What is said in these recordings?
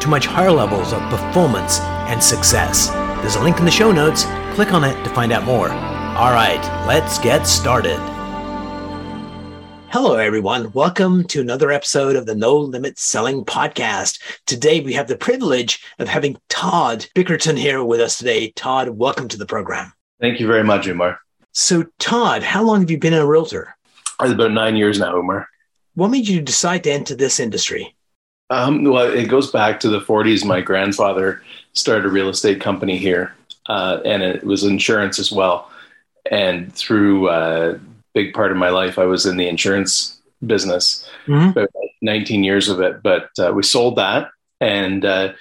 to much higher levels of performance and success. There's a link in the show notes. Click on it to find out more. All right, let's get started. Hello, everyone. Welcome to another episode of the No Limit Selling Podcast. Today, we have the privilege of having Todd Bickerton here with us today. Todd, welcome to the program. Thank you very much, Umar. So, Todd, how long have you been a realtor? About nine years now, Umar. What made you decide to enter this industry? Um, well, it goes back to the 40s. My grandfather started a real estate company here, uh, and it was insurance as well. And through a uh, big part of my life, I was in the insurance business, mm-hmm. about 19 years of it. But uh, we sold that and uh,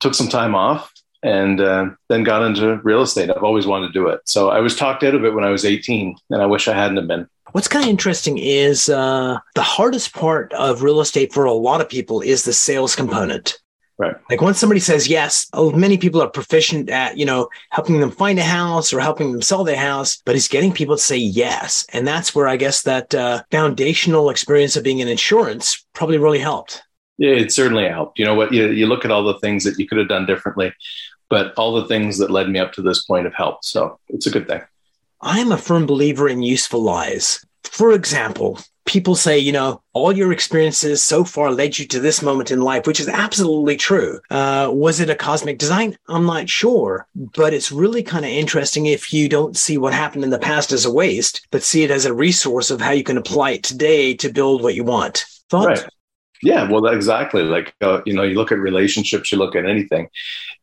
took some time off and uh, then got into real estate. I've always wanted to do it. So I was talked out of it when I was 18, and I wish I hadn't have been. What's kind of interesting is uh, the hardest part of real estate for a lot of people is the sales component. Right. Like once somebody says yes, oh, many people are proficient at, you know, helping them find a house or helping them sell their house, but it's getting people to say yes. And that's where I guess that uh, foundational experience of being in insurance probably really helped. Yeah, it certainly helped. You know what? You, you look at all the things that you could have done differently, but all the things that led me up to this point have helped. So it's a good thing. I'm a firm believer in useful lies. For example, people say, you know, all your experiences so far led you to this moment in life, which is absolutely true. Uh, was it a cosmic design? I'm not sure, but it's really kind of interesting if you don't see what happened in the past as a waste, but see it as a resource of how you can apply it today to build what you want. Thoughts? Right. Yeah, well, exactly. Like, uh, you know, you look at relationships, you look at anything.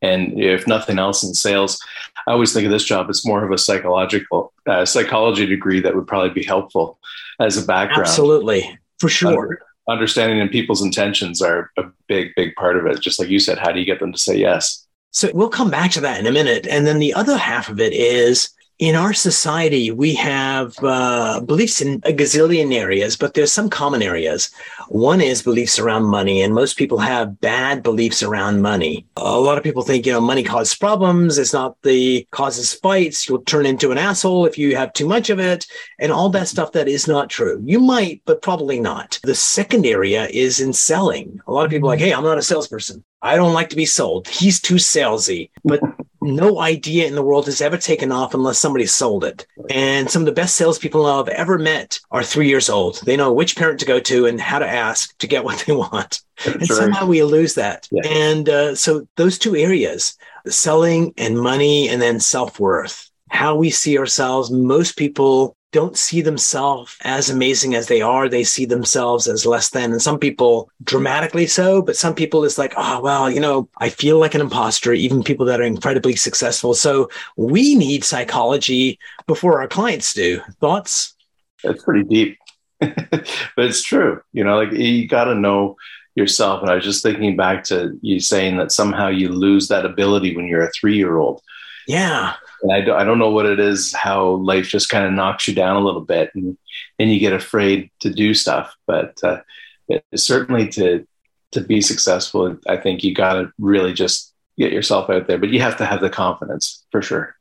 And if nothing else in sales, I always think of this job as more of a psychological uh, psychology degree that would probably be helpful as a background. Absolutely, for sure. understanding and people's intentions are a big, big part of it. Just like you said, how do you get them to say yes? So we'll come back to that in a minute. And then the other half of it is in our society, we have uh, beliefs in a gazillion areas, but there's some common areas. One is beliefs around money, and most people have bad beliefs around money. A lot of people think, you know, money causes problems. It's not the causes fights. You'll turn into an asshole if you have too much of it, and all that stuff that is not true. You might, but probably not. The second area is in selling. A lot of people are like, hey, I'm not a salesperson. I don't like to be sold. He's too salesy. But no idea in the world has ever taken off unless somebody sold it. And some of the best salespeople I've ever met are three years old. They know which parent to go to and how to ask to get what they want. and somehow we lose that. Yeah. And uh, so those two areas, selling and money, and then self worth, how we see ourselves, most people don't see themselves as amazing as they are. They see themselves as less than. And some people dramatically so, but some people it's like, oh, well, you know, I feel like an imposter, even people that are incredibly successful. So we need psychology before our clients do. Thoughts? That's pretty deep, but it's true. You know, like you got to know yourself. And I was just thinking back to you saying that somehow you lose that ability when you're a three year old. Yeah. And I, don't, I don't know what it is, how life just kind of knocks you down a little bit and, and you get afraid to do stuff. But uh, certainly to, to be successful, I think you got to really just get yourself out there, but you have to have the confidence for sure.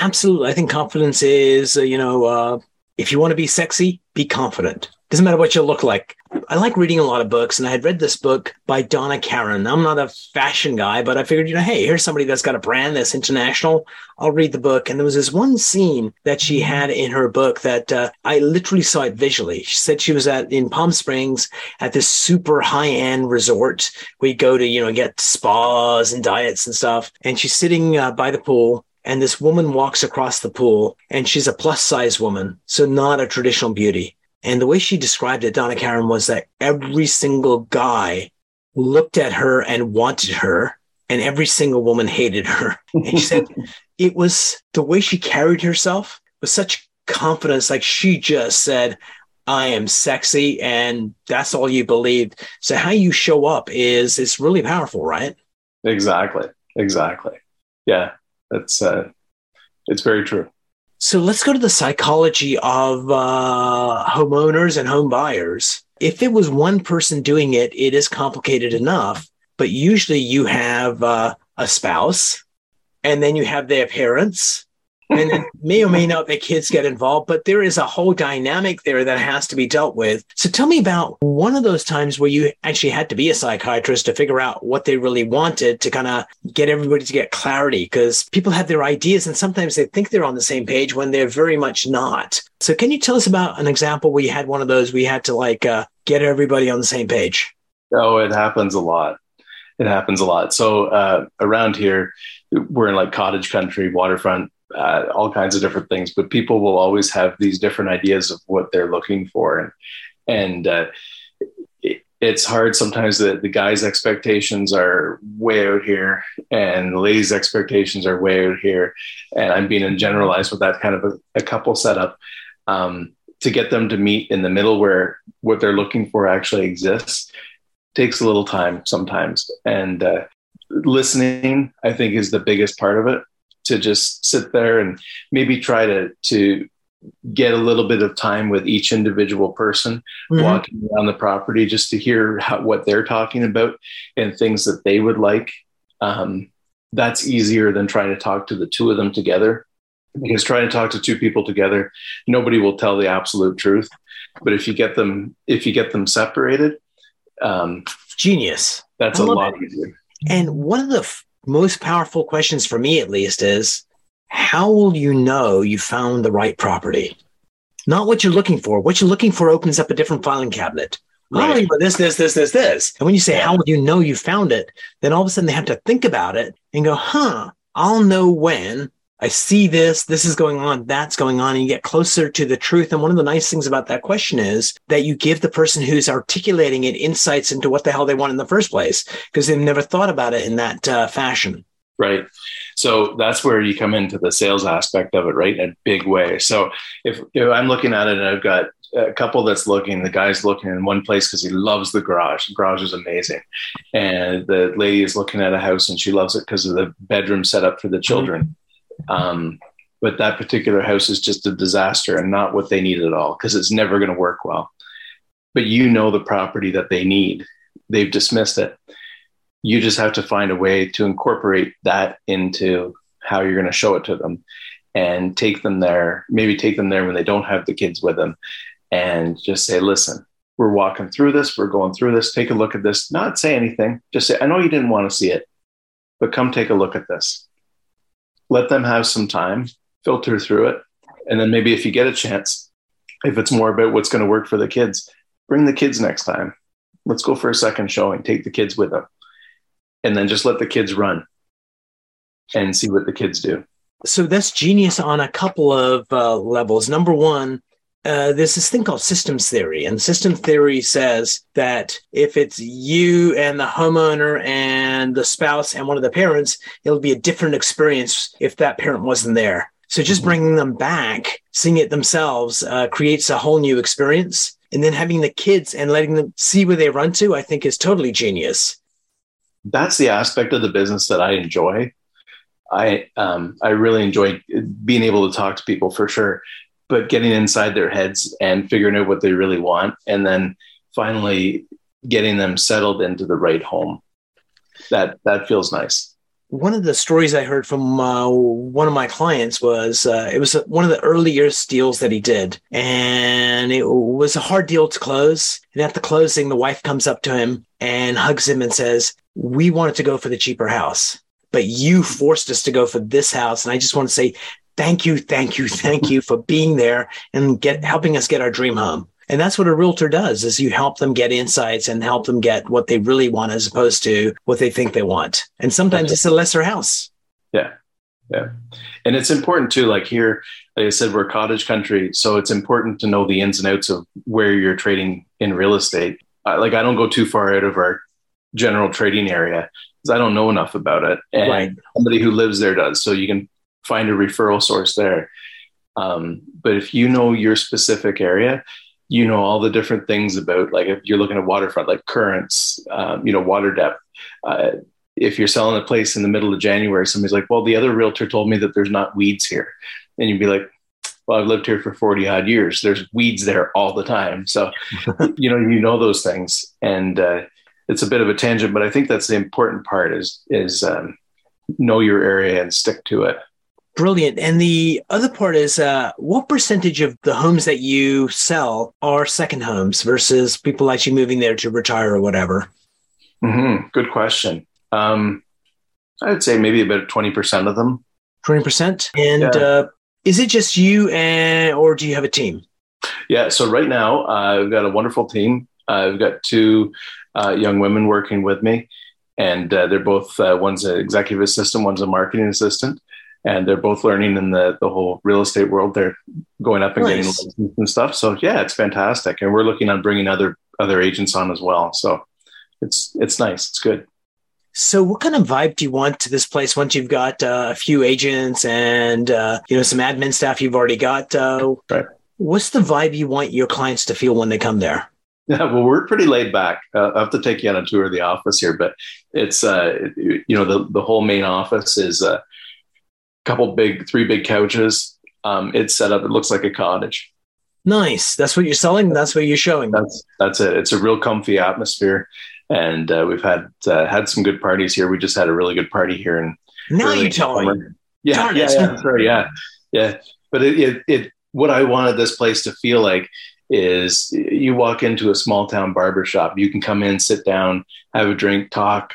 Absolutely. I think confidence is, uh, you know, uh, if you want to be sexy, be confident. Doesn't matter what you look like. I like reading a lot of books, and I had read this book by Donna Karan. I'm not a fashion guy, but I figured, you know, hey, here's somebody that's got a brand that's international. I'll read the book. And there was this one scene that she had in her book that uh, I literally saw it visually. She said she was at in Palm Springs at this super high end resort. We go to, you know, get spas and diets and stuff. And she's sitting uh, by the pool and this woman walks across the pool and she's a plus size woman. So not a traditional beauty. And the way she described it, Donna Karan, was that every single guy looked at her and wanted her, and every single woman hated her. And she said it was the way she carried herself with such confidence. Like she just said, I am sexy, and that's all you believed. So how you show up is is really powerful, right? Exactly. Exactly. Yeah. That's, uh, it's very true. So let's go to the psychology of uh, homeowners and home buyers. If it was one person doing it, it is complicated enough. But usually you have uh, a spouse, and then you have their parents, and may or may not the kids get involved, but there is a whole dynamic there that has to be dealt with. So tell me about one of those times where you actually had to be a psychiatrist to figure out what they really wanted to kind of get everybody to get clarity because people have their ideas and sometimes they think they're on the same page when they're very much not. So can you tell us about an example where you had one of those we had to like uh, get everybody on the same page? Oh, it happens a lot. It happens a lot. So uh, around here, we're in like cottage country, waterfront uh, all kinds of different things, but people will always have these different ideas of what they're looking for. And, and uh, it, it's hard sometimes that the guy's expectations are way out here and the lady's expectations are way out here. And I'm being generalized with that kind of a, a couple setup um, to get them to meet in the middle where what they're looking for actually exists takes a little time sometimes. And uh, listening, I think, is the biggest part of it to just sit there and maybe try to to get a little bit of time with each individual person mm-hmm. walking around the property just to hear how, what they're talking about and things that they would like um, that's easier than trying to talk to the two of them together because trying to talk to two people together nobody will tell the absolute truth but if you get them if you get them separated um, genius that's a lot it. easier and one of the most powerful questions for me, at least, is how will you know you found the right property? Not what you're looking for. What you're looking for opens up a different filing cabinet. Oh, right. Oh, this, this, this, this, this. And when you say, how will you know you found it? Then all of a sudden they have to think about it and go, huh, I'll know when I see this, this is going on, that's going on, and you get closer to the truth. And one of the nice things about that question is that you give the person who's articulating it insights into what the hell they want in the first place, because they've never thought about it in that uh, fashion. Right. So that's where you come into the sales aspect of it, right? In a big way. So if, if I'm looking at it and I've got a couple that's looking, the guy's looking in one place because he loves the garage. The garage is amazing. And the lady is looking at a house and she loves it because of the bedroom set up for the children. Um, but that particular house is just a disaster and not what they need at all because it's never going to work well. But you know the property that they need. They've dismissed it. You just have to find a way to incorporate that into how you're going to show it to them and take them there, maybe take them there when they don't have the kids with them and just say, listen, we're walking through this, we're going through this, take a look at this, not say anything, just say, I know you didn't want to see it, but come take a look at this let them have some time, filter through it. And then maybe if you get a chance, if it's more about what's going to work for the kids, bring the kids next time. Let's go for a second showing, take the kids with them, and then just let the kids run and see what the kids do. So that's genius on a couple of uh, levels. Number one, uh, there's this thing called systems theory, and system theory says that if it's you and the homeowner and the spouse and one of the parents, it'll be a different experience if that parent wasn't there. So just mm-hmm. bringing them back, seeing it themselves, uh, creates a whole new experience. And then having the kids and letting them see where they run to, I think is totally genius. That's the aspect of the business that I enjoy. I um, I really enjoy being able to talk to people for sure but getting inside their heads and figuring out what they really want and then finally getting them settled into the right home. That that feels nice. One of the stories i heard from uh, one of my clients was uh, it was one of the earliest deals that he did and it was a hard deal to close. And at the closing the wife comes up to him and hugs him and says we wanted to go for the cheaper house but you forced us to go for this house. And i just want to say thank you, thank you, thank you for being there and get helping us get our dream home. And that's what a realtor does is you help them get insights and help them get what they really want as opposed to what they think they want. And sometimes it's a lesser house. Yeah. Yeah. And it's important too, like here, like I said, we're cottage country. So it's important to know the ins and outs of where you're trading in real estate. like I don't go too far out of our general trading area because I don't know enough about it. And right. somebody who lives there does. So you can find a referral source there. Um, but if you know your specific area, you know all the different things about like if you're looking at waterfront, like currents, um, you know water depth, uh, if you're selling a place in the middle of January, somebody's like, "Well, the other realtor told me that there's not weeds here," and you'd be like, "Well, I've lived here for 40 odd years. There's weeds there all the time." So, you know, you know those things, and uh, it's a bit of a tangent, but I think that's the important part is is um, know your area and stick to it. Brilliant. And the other part is uh, what percentage of the homes that you sell are second homes versus people actually moving there to retire or whatever? Mm-hmm. Good question. Um, I would say maybe about 20% of them. 20%. And yeah. uh, is it just you and, or do you have a team? Yeah. So right now, uh, we've got a wonderful team. Uh, we've got two uh, young women working with me, and uh, they're both uh, one's an executive assistant, one's a marketing assistant, and they're both learning in the the whole real estate world. They're going up and nice. getting licenses and stuff. So yeah, it's fantastic, and we're looking on bringing other other agents on as well. So it's it's nice. It's good. So, what kind of vibe do you want to this place once you've got uh, a few agents and uh, you know some admin staff you've already got? Uh, right. What's the vibe you want your clients to feel when they come there? Yeah, well, we're pretty laid back. Uh, I have to take you on a tour of the office here, but it's uh, you know the the whole main office is a couple big, three big couches. Um, it's set up. It looks like a cottage. Nice. That's what you're selling. That's what you're showing. That's that's it. It's a real comfy atmosphere and uh, we've had uh, had some good parties here. We just had a really good party here, and now you tell me. Yeah, yeah, yeah, sorry, yeah, yeah. But it, it, it, what I wanted this place to feel like is you walk into a small town barber shop, you can come in, sit down, have a drink, talk,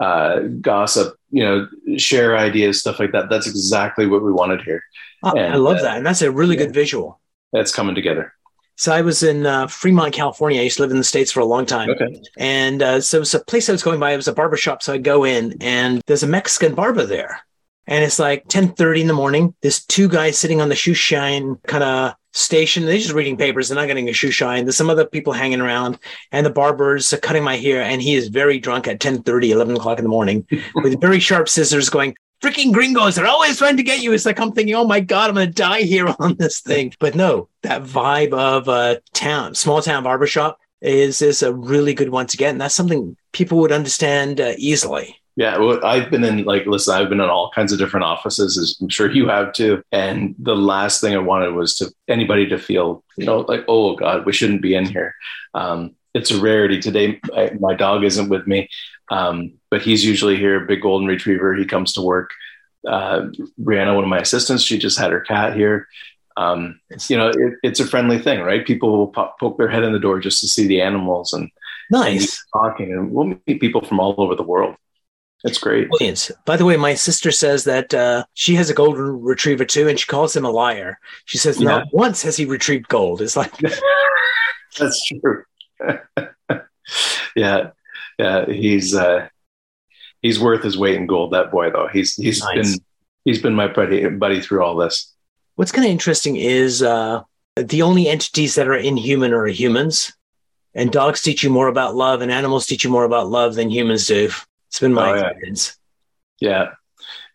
uh, gossip, you know, share ideas, stuff like that. That's exactly what we wanted here. Oh, and, I love uh, that, and that's a really yeah, good visual. That's coming together. So I was in uh, Fremont, California. I used to live in the States for a long time. Okay. And uh, so it was a place I was going by. It was a barber shop. So I go in and there's a Mexican barber there. And it's like 1030 in the morning. There's two guys sitting on the shoe shine kind of station. They're just reading papers. They're not getting a shoe shine. There's some other people hanging around and the barber's cutting my hair. And he is very drunk at 1030, 11 o'clock in the morning with very sharp scissors going, freaking gringos they're always trying to get you it's like i'm thinking oh my god i'm gonna die here on this thing but no that vibe of a town small town barbershop is is a really good one to get and that's something people would understand uh, easily yeah, well, I've been in like listen, I've been in all kinds of different offices, as I'm sure you have too. And the last thing I wanted was to anybody to feel, you know, like, oh God, we shouldn't be in here. Um, it's a rarity today. I, my dog isn't with me, um, but he's usually here, big golden retriever. He comes to work. Uh, Brianna, one of my assistants, she just had her cat here. Um, you know, it, it's a friendly thing, right? People will pop, poke their head in the door just to see the animals and nice and talking, and we'll meet people from all over the world. It's great. By the way, my sister says that uh, she has a golden retriever too, and she calls him a liar. She says yeah. not once has he retrieved gold. It's like that's true. yeah, yeah, he's uh, he's worth his weight in gold. That boy, though, he's he's nice. been he's been my buddy buddy through all this. What's kind of interesting is uh, the only entities that are inhuman are humans, and dogs teach you more about love, and animals teach you more about love than humans do. It's been my oh, yeah. experience. Yeah,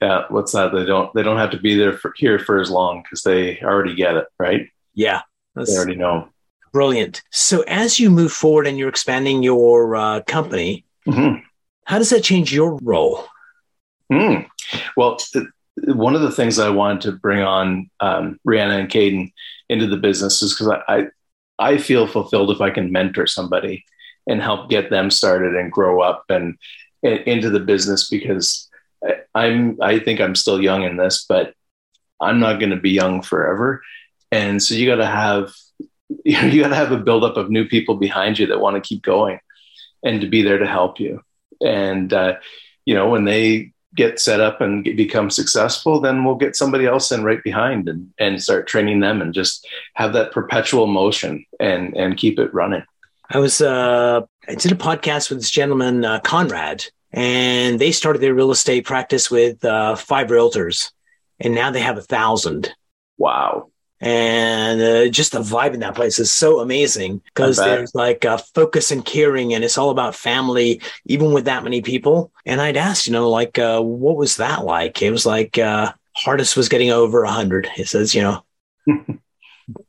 yeah. What's that? They don't they don't have to be there for, here for as long because they already get it, right? Yeah, they already know. Brilliant. So as you move forward and you're expanding your uh, company, mm-hmm. how does that change your role? Mm. Well, th- one of the things I wanted to bring on um, Rihanna and Caden into the business is because I, I, I feel fulfilled if I can mentor somebody and help get them started and grow up and into the business because I'm I think I'm still young in this, but I'm not going to be young forever. And so you got to have you, got to have a buildup of new people behind you that want to keep going and to be there to help you. And, uh, you know, when they get set up and get, become successful, then we'll get somebody else in right behind and, and start training them and just have that perpetual motion and, and keep it running. I was, uh, I did a podcast with this gentleman, uh, Conrad, and they started their real estate practice with, uh, five realtors and now they have a thousand. Wow. And uh, just the vibe in that place is so amazing because there's like uh, focus and caring and it's all about family even with that many people. And i'd asked you know like uh, what was that like? It was like uh, hardest was getting over 100 it says you know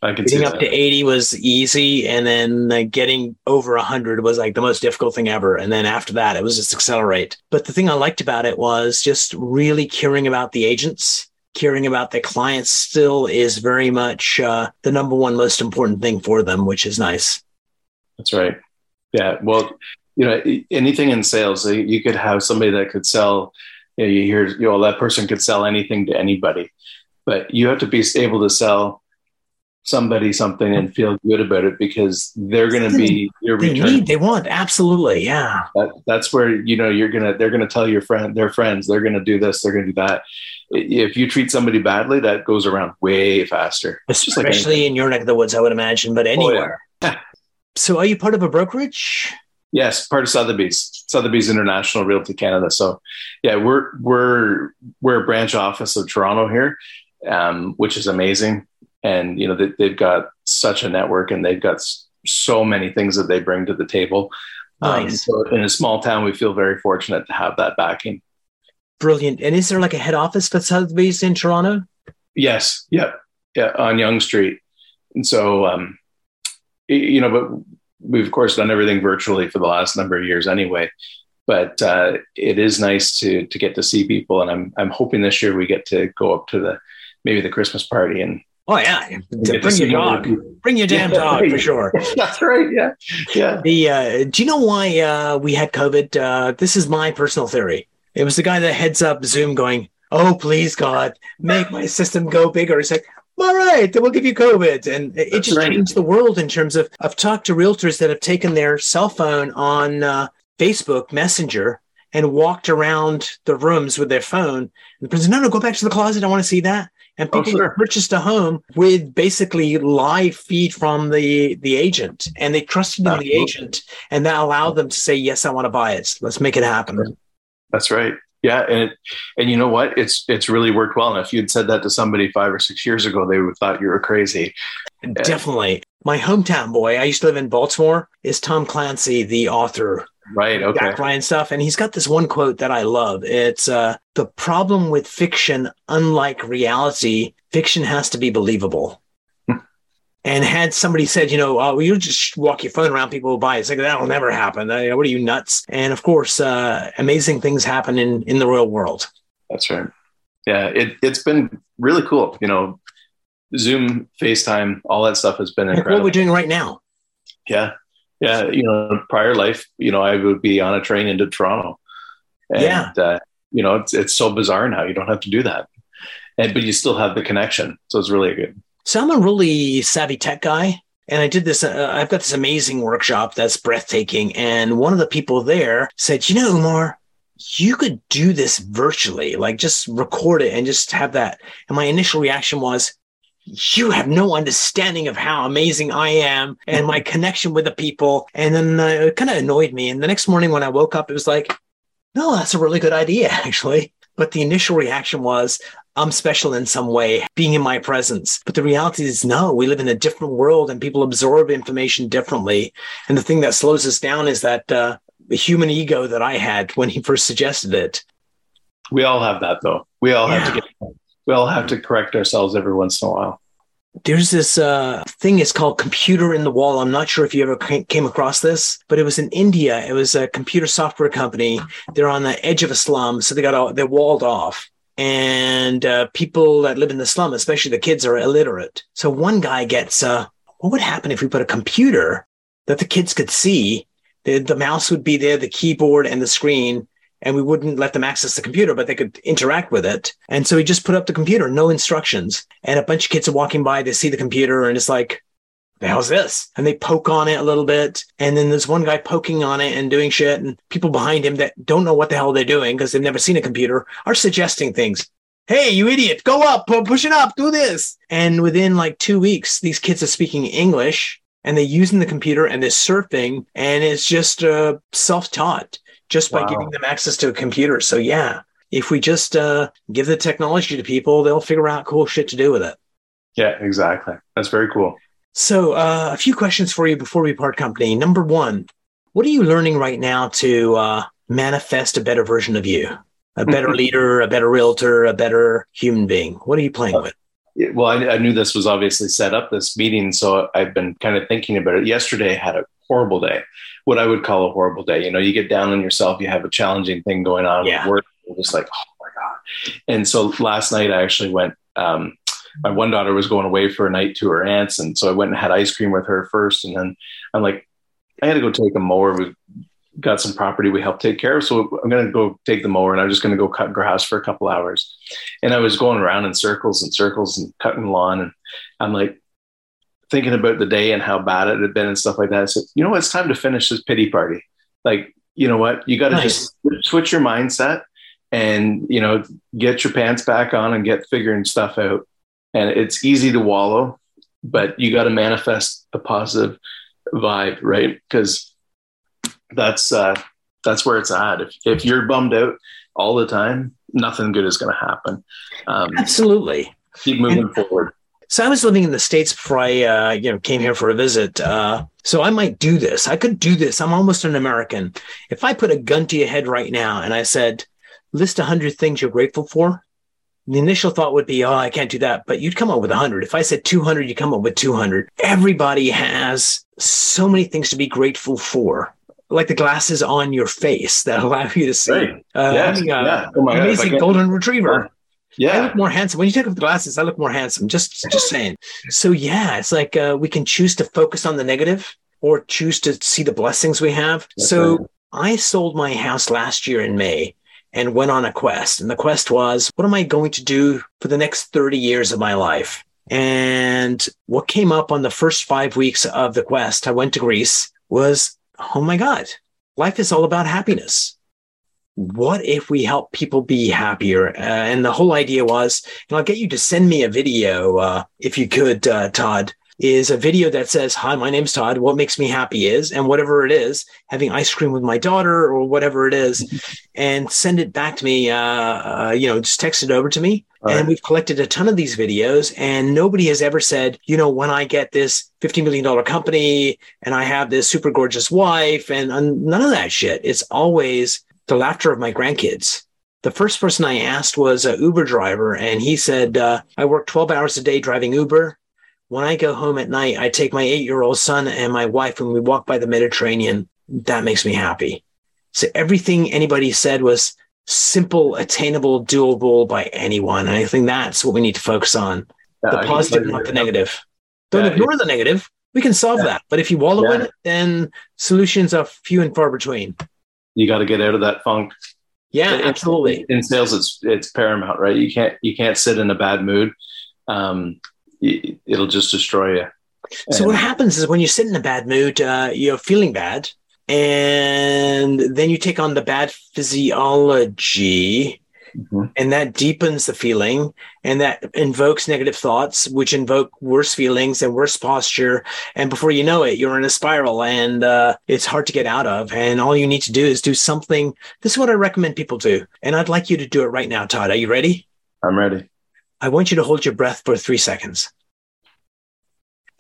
I can Getting see up that. to 80 was easy, and then uh, getting over 100 was like the most difficult thing ever. And then after that, it was just accelerate. But the thing I liked about it was just really caring about the agents, caring about the clients still is very much uh, the number one most important thing for them, which is nice. That's right. Yeah. Well, you know, anything in sales, you could have somebody that could sell. You, know, you hear, you know, that person could sell anything to anybody, but you have to be able to sell somebody something and feel good about it because they're going to be your They return. need, they want, absolutely, yeah. That, that's where you know you're gonna they're gonna tell your friend their friends they're gonna do this they're gonna do that. If you treat somebody badly, that goes around way faster. It's just like Especially in your neck of the woods, I would imagine, but Oh, anywhere. yeah. So, are you part of a brokerage? Yes, part of Sotheby's, Sotheby's International Realty Canada. So, yeah, we're we're we're a branch office of Toronto here, um, which is amazing. And you know they, they've got such a network, and they've got so many things that they bring to the table. Um, so in a small town, we feel very fortunate to have that backing. Brilliant. And is there like a head office for Sotheby's in Toronto? Yes. Yep. Yeah. On Yonge Street. And so, um, you know, but we've of course done everything virtually for the last number of years anyway. But uh, it is nice to to get to see people, and I'm I'm hoping this year we get to go up to the maybe the Christmas party and Oh, yeah. Bring your dog. Bring your damn dog for sure. That's right. Yeah. Yeah. The uh, do you know why uh, we had COVID? Uh, this is my personal theory. It was the guy that heads up Zoom going, "Oh, please God, make my system go bigger." He's like, "All right, then we'll give you COVID," and it, it That's just right. changed the world in terms of. I've talked to realtors that have taken their cell phone on uh, Facebook Messenger and walked around the rooms with their phone. And the person, no, no, go back to the closet. I want to see that. And Oh, people sure. purchased a home with basically live feed from the the agent, and they trusted in the agent, and that allowed them to say, "Yes, I want to buy it. Let's make it happen." That's right. Yeah, and it, and you know what? It's it's really worked well. And if you'd said that to somebody five or six years ago, they would have thought you were crazy. Definitely. My hometown boy, I used to live in Baltimore, is Tom Clancy, the author Right. Okay. Jack Ryan stuff. And he's got this one quote that I love. It's uh, the problem with fiction, unlike reality, fiction has to be believable. And had somebody said, you know, oh, you just walk your phone around, people will buy it. It's like, that'll never happen. Uh, what are you nuts? And of course, uh, amazing things happen in, in the real world. That's right. Yeah, it, it's been really cool. You know, Zoom, FaceTime, all that stuff has been Like what we're doing right now. Yeah. Yeah. You know, prior life, you know, I would be on a train into Toronto. And, Yeah. uh, you know, it's, it's so bizarre now. You don't have to do that. And, but you still have the connection. So it's really good. So I'm a really savvy tech guy. And I did this, uh, I've got this amazing workshop that's breathtaking. And one of the people there said, you know, Umar, you could do this virtually, like just record it and just have that. And my initial reaction was, you have no understanding of how amazing I am and my connection with the people. And then uh, it kind of annoyed me. And the next morning when I woke up, it was like, no, that's a really good idea, actually. But the initial reaction was, I'm special in some way, being in my presence. But the reality is, no, we live in a different world and people absorb information differently. And the thing that slows us down is that uh, the human ego that I had when he first suggested it. We all have that though. We all have to get, we all have to correct ourselves every once in a while. There's this uh, thing, it's called Computer in the Wall. I'm not sure if you ever came across this, but it was in India. It was a computer software company. They're on the edge of a slum, so they got all, they're walled off. And uh, people that live in the slum, especially the kids, are illiterate. So one guy gets, uh, what would happen if we put a computer that the kids could see? The, the mouse would be there, the keyboard and the screen, and we wouldn't let them access the computer, but they could interact with it. And so he just put up the computer, no instructions. And a bunch of kids are walking by, they see the computer, and it's like, the hell's this? And they poke on it a little bit. And then there's one guy poking on it and doing shit. And people behind him that don't know what the hell they're doing because they've never seen a computer are suggesting things. Hey, you idiot, go up, push it up, do this. And within like two weeks, these kids are speaking English and they're using the computer and they're surfing. And it's just uh, self taught just by Wow. giving them access to a computer. So, yeah, if we just uh, give the technology to people, they'll figure out cool shit to do with it. Yeah, exactly. That's very cool. So, uh, a few questions for you before we part company. Number one, what are you learning right now to uh, manifest a better version of you? A better leader, a better realtor, a better human being? What are you playing with? well, I, I, knew this was obviously set up this meeting, so I've been kind of thinking about it. Yesterday, I had a horrible day, what I would call a horrible day. You know, you get down on yourself, you have a challenging thing going on yeah. at work, you're just like, oh my god. And so last night, I actually went. Um, my one daughter was going away for a night to her aunt's, and so I went and had ice cream with her first, and then I'm like, I had to go take a mower. We got some property we helped take care of. So I'm going to go take the mower and I'm just going to go cut grass for a couple hours. And I was going around in circles and circles and cutting lawn. And I'm like thinking about the day and how bad it had been and stuff like that. I said, you know what? It's time to finish this pity party. Like, you know what? You got to nice. just switch your mindset and, you know, get your pants back on and get figuring stuff out. And it's easy to wallow, but you got to manifest a positive vibe, right? Because that's uh, that's where it's at. If if you're bummed out all the time, nothing good is going to happen. Um, Absolutely. Keep moving and, forward. So I was living in the states before I, uh, you know, came here for a visit. Uh, so I might do this. I could do this. I'm almost an American. If I put a gun to your head right now and I said, list a hundred things you're grateful for, the initial thought would be, oh, I can't do that. But you'd come up with 100. If I said 200, you come up with 200. Everybody has so many things to be grateful for like the glasses on your face that allow you to see. Right. Uh, yes. having a yeah. oh amazing God, golden retriever. Yeah, I look more handsome when you take off the glasses. I look more handsome. Just, just saying. So yeah, it's like uh, we can choose to focus on the negative or choose to see the blessings we have. That's so right. I sold my house last year in May and went on a quest. And the quest was, what am I going to do for the next 30 years of my life? And what came up on the first five weeks of the quest, I went to Greece, was oh my God, life is all about happiness. What if we help people be happier? Uh, and the whole idea was, and I'll get you to send me a video uh, if you could, uh, Todd, is a video that says, Hi, my name's Todd. What makes me happy is, and whatever it is, having ice cream with my daughter or whatever it is, and send it back to me. Uh, uh, you know, just text it over to me. Right. And we've collected a ton of these videos, and nobody has ever said, you know, when I get this $50 million company and I have this super gorgeous wife and uh, none of that shit. It's always the laughter of my grandkids. The first person I asked was an Uber driver, and he said, uh, I work 12 hours a day driving Uber when I go home at night, I take my eight year old son and my wife and we walk by the Mediterranean. That makes me happy. So everything anybody said was simple, attainable, doable by anyone. And I think that's what we need to focus on yeah, the positive, not the negative. Don't yeah, ignore the negative. We can solve yeah. that. But if you wallow in it, then solutions are few and far between. You got to get out of that funk. Yeah, absolutely. In sales, it's it's paramount, right? You can't you can't sit in a bad mood. Um, it'll just destroy you. So what happens is when you sit in a bad mood, uh, you're feeling bad, and then you take on the bad physiology, mm-hmm. and that deepens the feeling, and that invokes negative thoughts, which invoke worse feelings and worse posture. And before you know it, you're in a spiral, and uh, it's hard to get out of. And all you need to do is do something. This is what I recommend people do, and I'd like you to do it right now, Todd. Are you ready? I'm ready. I want you to hold your breath for three seconds.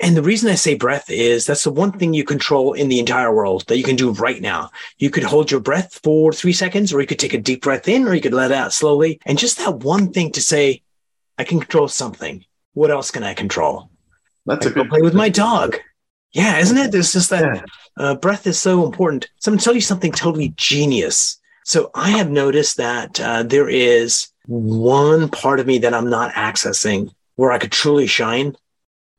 And the reason I say breath is that's the one thing you control in the entire world that you can do right now. You could hold your breath for three seconds, or you could take a deep breath in, or you could let out slowly. And just that one thing to say, I can control something. What else can I control? That's I a good play with my dog. Yeah, isn't it? There's just that yeah. uh, breath is so important. So I'm going to tell you something totally genius. So I have noticed that uh, there is one part of me that I'm not accessing where I could truly shine.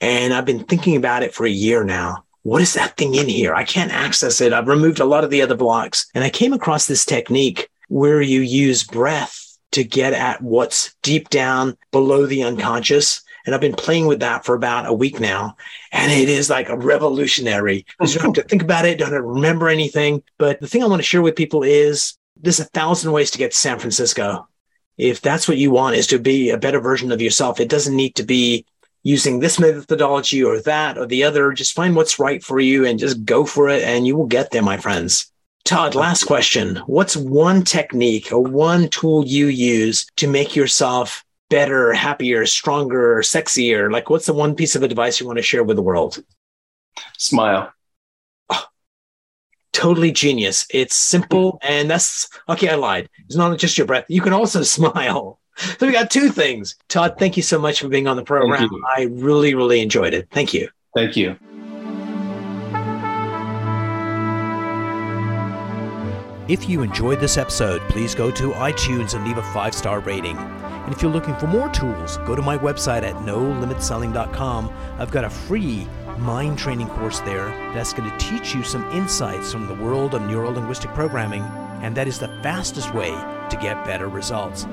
And I've been thinking about it for a year now. What is that thing in here? I can't access it. I've removed a lot of the other blocks. And I came across this technique where you use breath to get at what's deep down below the unconscious. And I've been playing with that for about a week now. And it is like a revolutionary. You don't have to think about it, don't have to remember anything. But the thing I want to share with people is there's a thousand ways to get to San Francisco if that's what you want is to be a better version of yourself, it doesn't need to be using this methodology or that or the other. Just find what's right for you and just go for it and you will get there, my friends. Todd, last question. What's one technique or one tool you use to make yourself better, happier, stronger, sexier? Like, what's the one piece of advice you want to share with the world? Smile totally genius. It's simple and that's okay. I lied. It's not just your breath. You can also smile. So we got two things. Todd, thank you so much for being on the program. I really, really enjoyed it. Thank you. Thank you. If you enjoyed this episode, please go to iTunes and leave a five star rating. And if you're looking for more tools, go to my website at nolimitselling.com. I've got a free mind training course there that's going to teach you some insights from the world of neuro linguistic programming, and that is the fastest way to get better results.